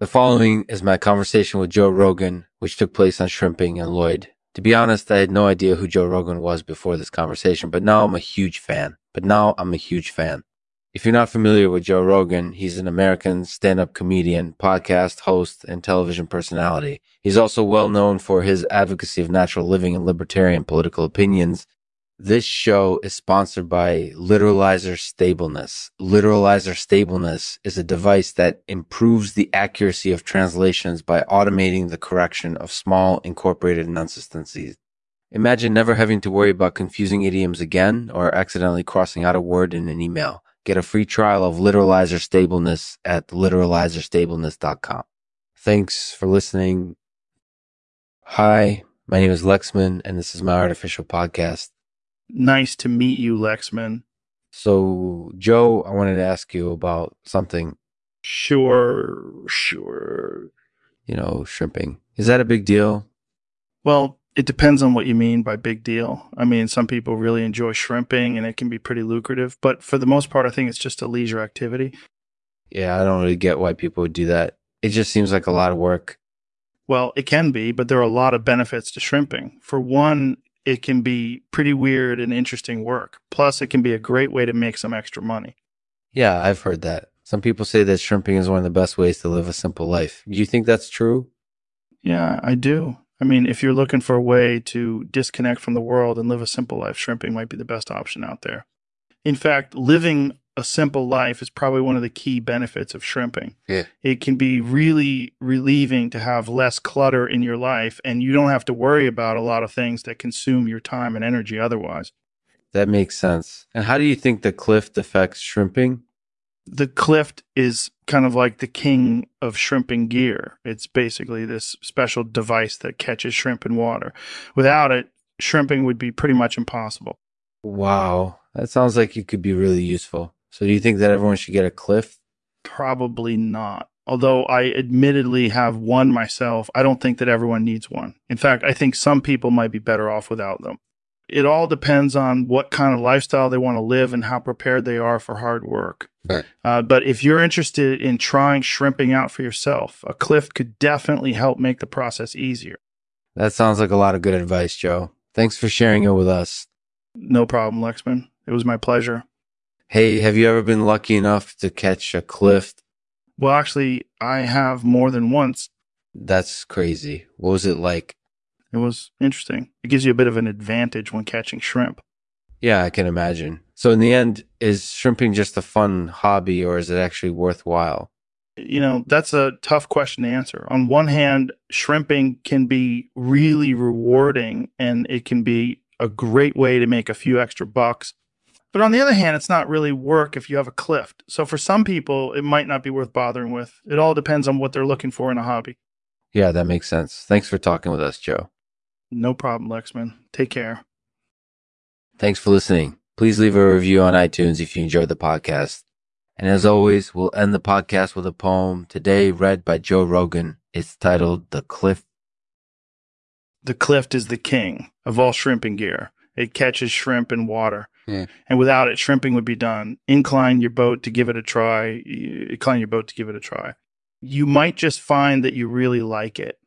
The following is my conversation with Joe Rogan, which took place on shrimping and Lloyd. To be honest, I had no idea who Joe Rogan was before this conversation, but now I'm a huge fan. But now I'm a huge fan. If you're not familiar with Joe Rogan, he's an American stand up comedian, podcast host, and television personality. He's also well known for his advocacy of natural living and libertarian political opinions, this show is sponsored by Literalizer Stableness. Literalizer Stableness is a device that improves the accuracy of translations by automating the correction of small incorporated inconsistencies. Imagine never having to worry about confusing idioms again or accidentally crossing out a word in an email. Get a free trial of Literalizer Stableness at literalizerstableness.com. Thanks for listening. Hi, my name is Lexman, and this is my artificial podcast. Nice to meet you, Lexman. So, Joe, I wanted to ask you about something. Sure, sure. You know, shrimping. Is that a big deal? Well, it depends on what you mean by big deal. I mean, some people really enjoy shrimping and it can be pretty lucrative, but for the most part, I think it's just a leisure activity. Yeah, I don't really get why people would do that. It just seems like a lot of work. Well, it can be, but there are a lot of benefits to shrimping. For one, it can be pretty weird and interesting work. Plus, it can be a great way to make some extra money. Yeah, I've heard that. Some people say that shrimping is one of the best ways to live a simple life. Do you think that's true? Yeah, I do. I mean, if you're looking for a way to disconnect from the world and live a simple life, shrimping might be the best option out there. In fact, living a simple life is probably one of the key benefits of shrimping. Yeah. It can be really relieving to have less clutter in your life and you don't have to worry about a lot of things that consume your time and energy otherwise. That makes sense. And how do you think the clift affects shrimping? The clift is kind of like the king of shrimping gear. It's basically this special device that catches shrimp in water. Without it, shrimping would be pretty much impossible. Wow. That sounds like it could be really useful. So do you think that everyone should get a cliff? Probably not. Although I admittedly have one myself, I don't think that everyone needs one. In fact, I think some people might be better off without them. It all depends on what kind of lifestyle they want to live and how prepared they are for hard work. Right. Uh, but if you're interested in trying shrimping out for yourself, a cliff could definitely help make the process easier. That sounds like a lot of good advice, Joe. Thanks for sharing it with us. No problem, Lexman. It was my pleasure. Hey, have you ever been lucky enough to catch a cliff? Well, actually, I have more than once. That's crazy. What was it like? It was interesting. It gives you a bit of an advantage when catching shrimp. Yeah, I can imagine. So, in the end, is shrimping just a fun hobby or is it actually worthwhile? You know, that's a tough question to answer. On one hand, shrimping can be really rewarding and it can be a great way to make a few extra bucks. But on the other hand, it's not really work if you have a clift. So for some people, it might not be worth bothering with. It all depends on what they're looking for in a hobby. Yeah, that makes sense. Thanks for talking with us, Joe. No problem, Lexman. Take care. Thanks for listening. Please leave a review on iTunes if you enjoyed the podcast. And as always, we'll end the podcast with a poem today read by Joe Rogan. It's titled The Cliff. The clift is the king of all shrimping gear. It catches shrimp in water. And without it, shrimping would be done. Incline your boat to give it a try. Incline your boat to give it a try. You might just find that you really like it.